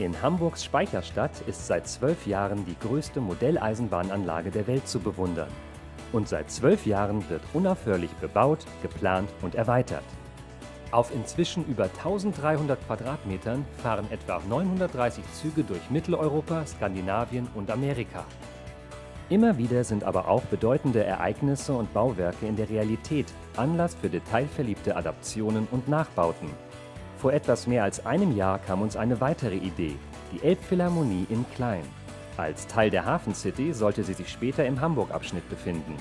In Hamburgs Speicherstadt ist seit zwölf Jahren die größte Modelleisenbahnanlage der Welt zu bewundern. Und seit zwölf Jahren wird unaufhörlich bebaut, geplant und erweitert. Auf inzwischen über 1300 Quadratmetern fahren etwa 930 Züge durch Mitteleuropa, Skandinavien und Amerika. Immer wieder sind aber auch bedeutende Ereignisse und Bauwerke in der Realität Anlass für detailverliebte Adaptionen und Nachbauten. Vor etwas mehr als einem Jahr kam uns eine weitere Idee, die Elbphilharmonie in Klein. Als Teil der Hafen City sollte sie sich später im Hamburg-Abschnitt befinden.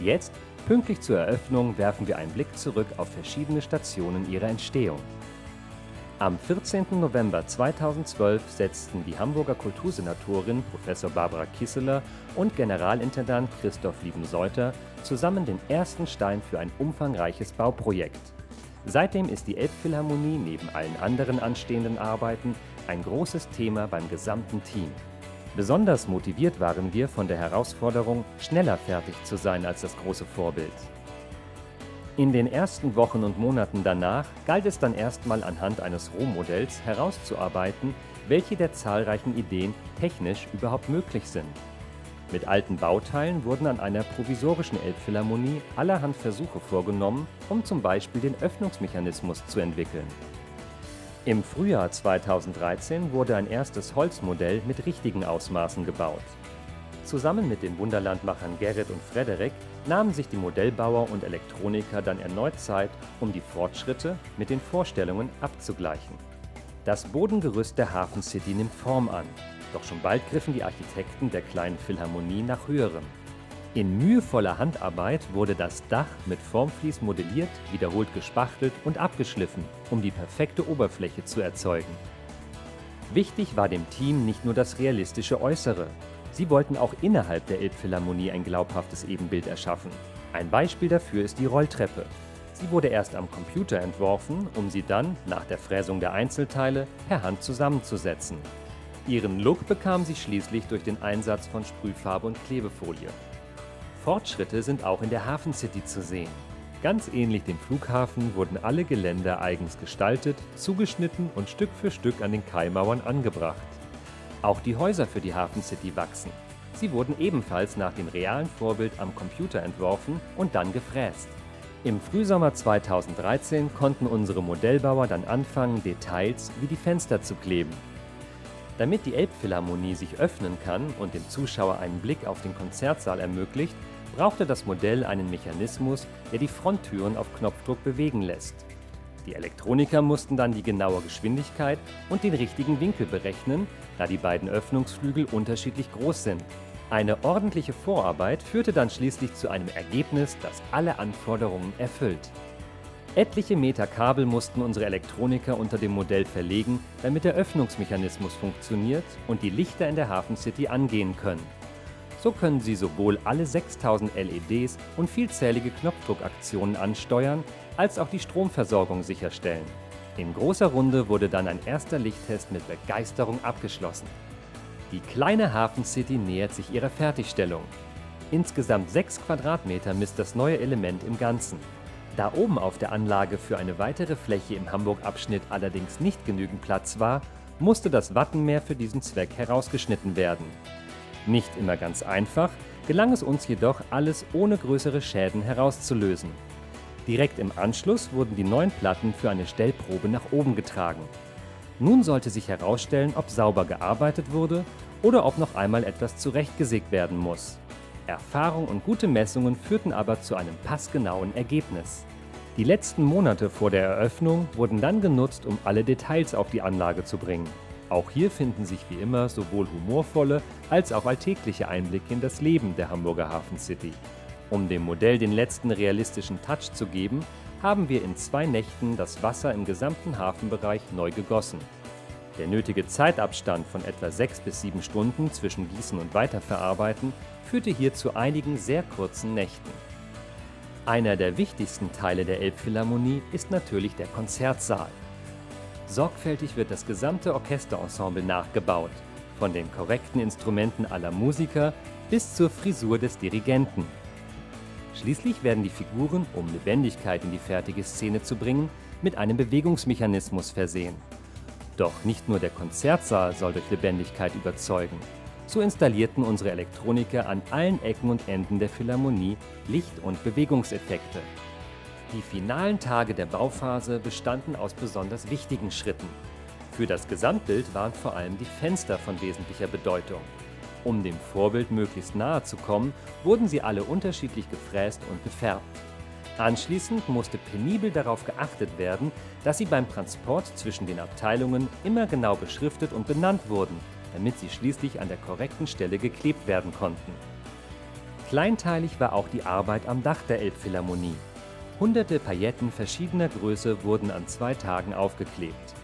Jetzt, pünktlich zur Eröffnung, werfen wir einen Blick zurück auf verschiedene Stationen ihrer Entstehung. Am 14. November 2012 setzten die Hamburger Kultursenatorin Prof. Barbara Kisseler und Generalintendant Christoph Lieben-Seuter zusammen den ersten Stein für ein umfangreiches Bauprojekt. Seitdem ist die Elbphilharmonie neben allen anderen anstehenden Arbeiten ein großes Thema beim gesamten Team. Besonders motiviert waren wir von der Herausforderung, schneller fertig zu sein als das große Vorbild. In den ersten Wochen und Monaten danach galt es dann erstmal anhand eines Rohmodells herauszuarbeiten, welche der zahlreichen Ideen technisch überhaupt möglich sind. Mit alten Bauteilen wurden an einer provisorischen Elbphilharmonie allerhand Versuche vorgenommen, um zum Beispiel den Öffnungsmechanismus zu entwickeln. Im Frühjahr 2013 wurde ein erstes Holzmodell mit richtigen Ausmaßen gebaut. Zusammen mit den Wunderlandmachern Gerrit und Frederik nahmen sich die Modellbauer und Elektroniker dann erneut Zeit, um die Fortschritte mit den Vorstellungen abzugleichen. Das Bodengerüst der Hafen City nimmt Form an, doch schon bald griffen die Architekten der kleinen Philharmonie nach höherem. In mühevoller Handarbeit wurde das Dach mit Formflies modelliert, wiederholt gespachtelt und abgeschliffen, um die perfekte Oberfläche zu erzeugen. Wichtig war dem Team nicht nur das realistische Äußere, Sie wollten auch innerhalb der Elbphilharmonie ein glaubhaftes Ebenbild erschaffen. Ein Beispiel dafür ist die Rolltreppe. Sie wurde erst am Computer entworfen, um sie dann, nach der Fräsung der Einzelteile, per Hand zusammenzusetzen. Ihren Look bekam sie schließlich durch den Einsatz von Sprühfarbe und Klebefolie. Fortschritte sind auch in der Hafen City zu sehen. Ganz ähnlich dem Flughafen wurden alle Geländer eigens gestaltet, zugeschnitten und Stück für Stück an den Kaimauern angebracht. Auch die Häuser für die Hafen City wachsen. Sie wurden ebenfalls nach dem realen Vorbild am Computer entworfen und dann gefräst. Im Frühsommer 2013 konnten unsere Modellbauer dann anfangen, Details wie die Fenster zu kleben. Damit die Elbphilharmonie sich öffnen kann und dem Zuschauer einen Blick auf den Konzertsaal ermöglicht, brauchte das Modell einen Mechanismus, der die Fronttüren auf Knopfdruck bewegen lässt. Die Elektroniker mussten dann die genaue Geschwindigkeit und den richtigen Winkel berechnen, da die beiden Öffnungsflügel unterschiedlich groß sind. Eine ordentliche Vorarbeit führte dann schließlich zu einem Ergebnis, das alle Anforderungen erfüllt. Etliche Meter Kabel mussten unsere Elektroniker unter dem Modell verlegen, damit der Öffnungsmechanismus funktioniert und die Lichter in der Hafen City angehen können. So können Sie sowohl alle 6000 LEDs und vielzählige Knopfdruckaktionen ansteuern, als auch die Stromversorgung sicherstellen. In großer Runde wurde dann ein erster Lichttest mit Begeisterung abgeschlossen. Die kleine Hafen City nähert sich ihrer Fertigstellung. Insgesamt 6 Quadratmeter misst das neue Element im Ganzen. Da oben auf der Anlage für eine weitere Fläche im Hamburg-Abschnitt allerdings nicht genügend Platz war, musste das Wattenmeer für diesen Zweck herausgeschnitten werden. Nicht immer ganz einfach, gelang es uns jedoch, alles ohne größere Schäden herauszulösen. Direkt im Anschluss wurden die neuen Platten für eine Stellprobe nach oben getragen. Nun sollte sich herausstellen, ob sauber gearbeitet wurde oder ob noch einmal etwas zurechtgesägt werden muss. Erfahrung und gute Messungen führten aber zu einem passgenauen Ergebnis. Die letzten Monate vor der Eröffnung wurden dann genutzt, um alle Details auf die Anlage zu bringen. Auch hier finden sich wie immer sowohl humorvolle als auch alltägliche Einblicke in das Leben der Hamburger Hafen City. Um dem Modell den letzten realistischen Touch zu geben, haben wir in zwei Nächten das Wasser im gesamten Hafenbereich neu gegossen. Der nötige Zeitabstand von etwa sechs bis sieben Stunden zwischen Gießen und Weiterverarbeiten führte hier zu einigen sehr kurzen Nächten. Einer der wichtigsten Teile der Elbphilharmonie ist natürlich der Konzertsaal. Sorgfältig wird das gesamte Orchesterensemble nachgebaut, von den korrekten Instrumenten aller Musiker bis zur Frisur des Dirigenten. Schließlich werden die Figuren, um Lebendigkeit in die fertige Szene zu bringen, mit einem Bewegungsmechanismus versehen. Doch nicht nur der Konzertsaal soll durch Lebendigkeit überzeugen. So installierten unsere Elektroniker an allen Ecken und Enden der Philharmonie Licht- und Bewegungseffekte. Die finalen Tage der Bauphase bestanden aus besonders wichtigen Schritten. Für das Gesamtbild waren vor allem die Fenster von wesentlicher Bedeutung. Um dem Vorbild möglichst nahe zu kommen, wurden sie alle unterschiedlich gefräst und gefärbt. Anschließend musste penibel darauf geachtet werden, dass sie beim Transport zwischen den Abteilungen immer genau beschriftet und benannt wurden, damit sie schließlich an der korrekten Stelle geklebt werden konnten. Kleinteilig war auch die Arbeit am Dach der Elbphilharmonie. Hunderte Pailletten verschiedener Größe wurden an zwei Tagen aufgeklebt.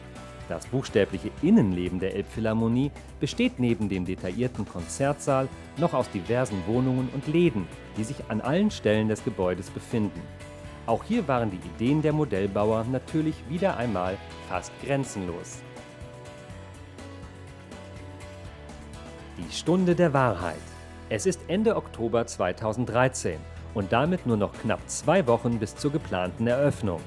Das buchstäbliche Innenleben der Elbphilharmonie besteht neben dem detaillierten Konzertsaal noch aus diversen Wohnungen und Läden, die sich an allen Stellen des Gebäudes befinden. Auch hier waren die Ideen der Modellbauer natürlich wieder einmal fast grenzenlos. Die Stunde der Wahrheit. Es ist Ende Oktober 2013 und damit nur noch knapp zwei Wochen bis zur geplanten Eröffnung.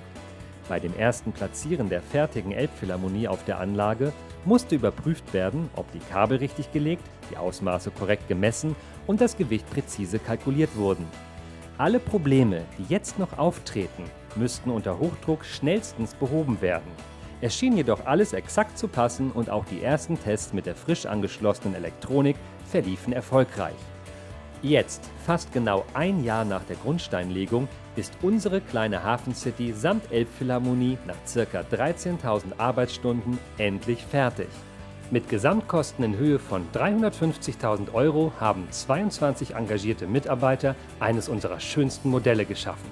Bei dem ersten Platzieren der fertigen Elbphilharmonie auf der Anlage musste überprüft werden, ob die Kabel richtig gelegt, die Ausmaße korrekt gemessen und das Gewicht präzise kalkuliert wurden. Alle Probleme, die jetzt noch auftreten, müssten unter Hochdruck schnellstens behoben werden. Es schien jedoch alles exakt zu passen und auch die ersten Tests mit der frisch angeschlossenen Elektronik verliefen erfolgreich. Jetzt, fast genau ein Jahr nach der Grundsteinlegung, ist unsere kleine Hafencity samt Elbphilharmonie nach ca. 13.000 Arbeitsstunden endlich fertig. Mit Gesamtkosten in Höhe von 350.000 Euro haben 22 engagierte Mitarbeiter eines unserer schönsten Modelle geschaffen.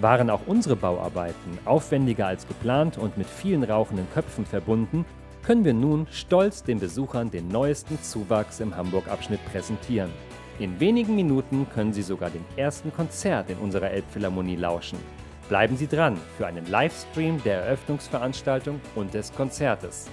Waren auch unsere Bauarbeiten aufwendiger als geplant und mit vielen rauchenden Köpfen verbunden, können wir nun stolz den Besuchern den neuesten Zuwachs im Hamburg-Abschnitt präsentieren. In wenigen Minuten können Sie sogar dem ersten Konzert in unserer Elbphilharmonie lauschen. Bleiben Sie dran für einen Livestream der Eröffnungsveranstaltung und des Konzertes.